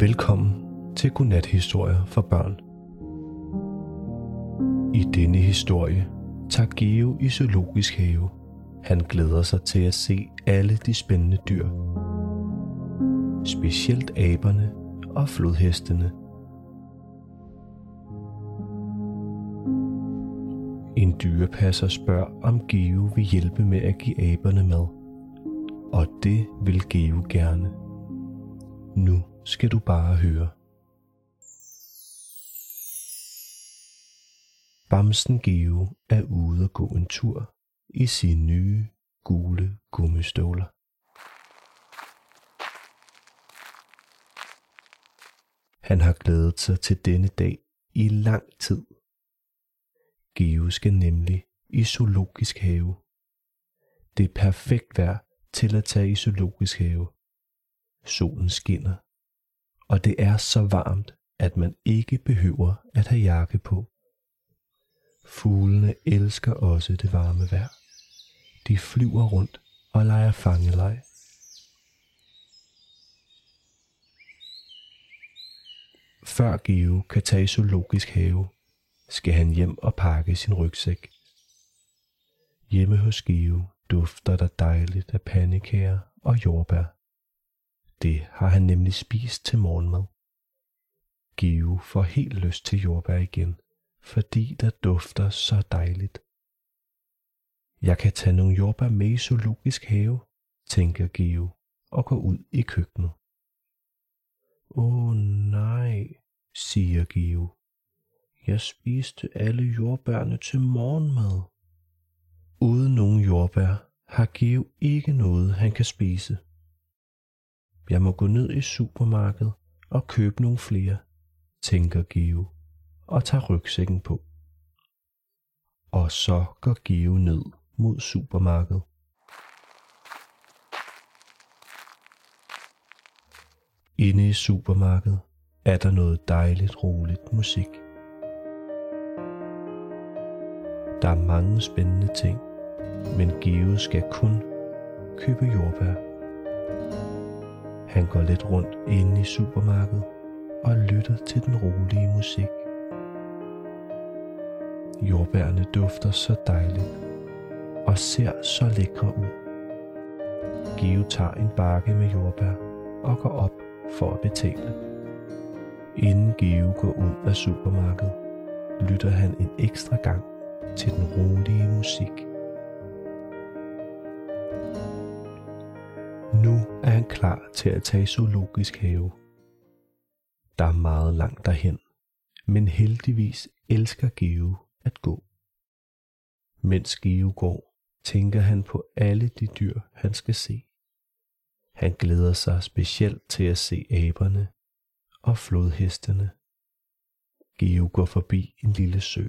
Velkommen til Godnat-historier for børn. I denne historie tager Geo i zoologisk have. Han glæder sig til at se alle de spændende dyr. Specielt aberne og flodhestene. En dyrepasser spørger, om Geo vil hjælpe med at give aberne mad. Og det vil Geo gerne. Nu skal du bare høre. Bamsen Geo er ude at gå en tur i sine nye gule gummistøvler. Han har glædet sig til denne dag i lang tid. Geo skal nemlig i zoologisk have. Det er perfekt vejr til at tage i zoologisk have. Solen skinner, og det er så varmt, at man ikke behøver at have jakke på. Fuglene elsker også det varme vejr. De flyver rundt og leger fangeleg. Før Geo kan tage i zoologisk have, skal han hjem og pakke sin rygsæk. Hjemme hos Geo dufter der dejligt af pandekager og jordbær. Det har han nemlig spist til morgenmad. Geo får helt lyst til jordbær igen, fordi der dufter så dejligt. Jeg kan tage nogle jordbær med i zoologisk have, tænker Geo og går ud i køkkenet. Åh oh, nej, siger Geo. Jeg spiste alle jordbærne til morgenmad. Uden nogen jordbær har Geo ikke noget, han kan spise. Jeg må gå ned i supermarkedet og købe nogle flere, tænker Geo og tager rygsækken på. Og så går Geo ned mod supermarkedet. Inde i supermarkedet er der noget dejligt roligt musik. Der er mange spændende ting, men Geo skal kun købe jordbær. Han går lidt rundt inde i supermarkedet og lytter til den rolige musik. Jordbærne dufter så dejligt og ser så lækre ud. Geo tager en bakke med jordbær og går op for at betale. Inden Geo går ud af supermarkedet, lytter han en ekstra gang til den rolige musik. Klar til at tage zoologisk have. Der er meget langt derhen, men heldigvis elsker Geo at gå. Mens Geo går, tænker han på alle de dyr, han skal se. Han glæder sig specielt til at se aberne og flodhestene. Geo går forbi en lille sø.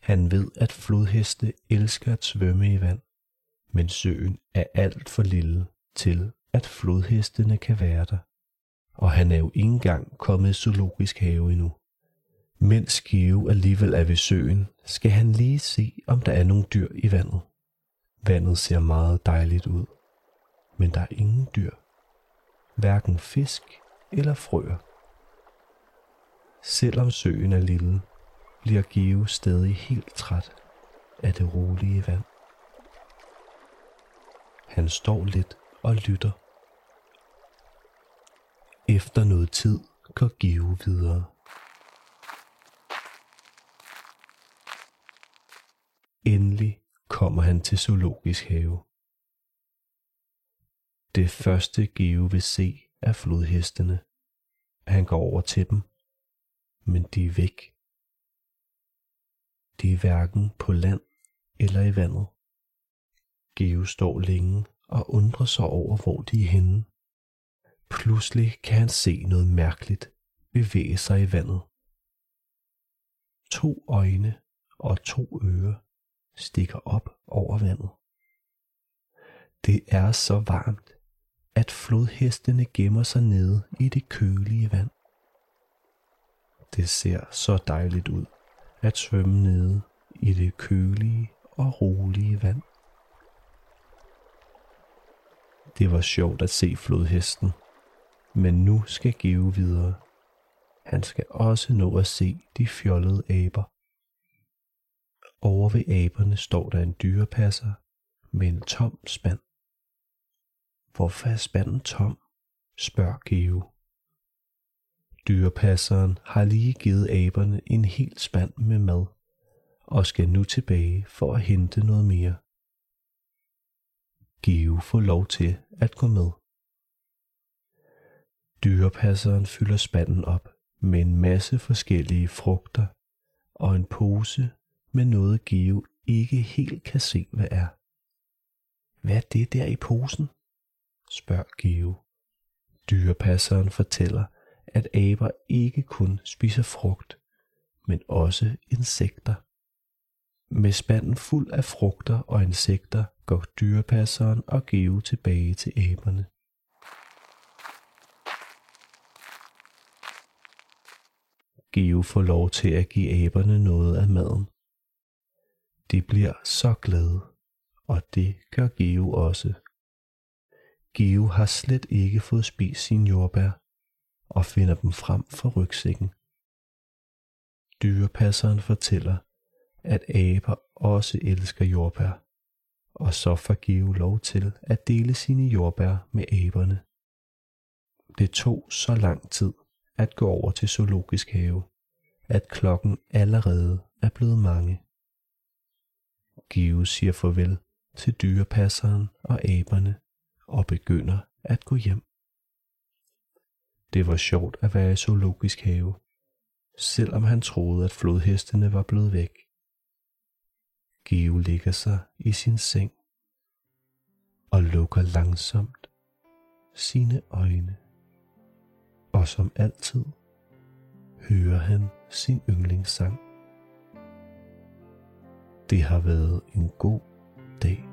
Han ved, at flodheste elsker at svømme i vand, men søen er alt for lille til, at flodhestene kan være der. Og han er jo ikke engang kommet i zoologisk have endnu. Mens Geo alligevel er ved søen, skal han lige se, om der er nogle dyr i vandet. Vandet ser meget dejligt ud, men der er ingen dyr. Hverken fisk eller frøer. Selvom søen er lille, bliver Geo stadig helt træt af det rolige vand. Han står lidt og lytter. Efter noget tid går Give videre. Endelig kommer han til zoologisk have. Det første Give vil se er flodhestene. Han går over til dem, men de er væk. De er hverken på land eller i vandet. Geo står længe og undrer sig over, hvor de er henne. Pludselig kan han se noget mærkeligt bevæge sig i vandet. To øjne og to ører stikker op over vandet. Det er så varmt, at flodhestene gemmer sig nede i det kølige vand. Det ser så dejligt ud at svømme nede i det kølige og rolige vand. Det var sjovt at se flodhesten. Men nu skal Geo videre. Han skal også nå at se de fjollede aber. Over ved aberne står der en dyrepasser med en tom spand. Hvorfor er spanden tom? spørger Geo. Dyrepasseren har lige givet aberne en hel spand med mad og skal nu tilbage for at hente noget mere. Geo får lov til at gå med. Dyrepasseren fylder spanden op med en masse forskellige frugter og en pose med noget Geo ikke helt kan se, hvad er. Hvad er det der i posen? spørger Geo. Dyrepasseren fortæller, at aber ikke kun spiser frugt, men også insekter. Med spanden fuld af frugter og insekter går dyrepasseren og Geo tilbage til aberne. Geo får lov til at give aberne noget af maden. De bliver så glade, og det gør Geo også. Geo har slet ikke fået spist sin jordbær og finder dem frem for rygsækken. Dyrepasseren fortæller, at aber også elsker jordbær, og så forgive lov til at dele sine jordbær med aberne. Det tog så lang tid at gå over til zoologisk have, at klokken allerede er blevet mange. Give siger farvel til dyrepasseren og aberne og begynder at gå hjem. Det var sjovt at være i zoologisk have, selvom han troede, at flodhestene var blevet væk. Geo ligger sig i sin seng og lukker langsomt sine øjne. Og som altid hører han sin yndlingssang. Det har været en god dag.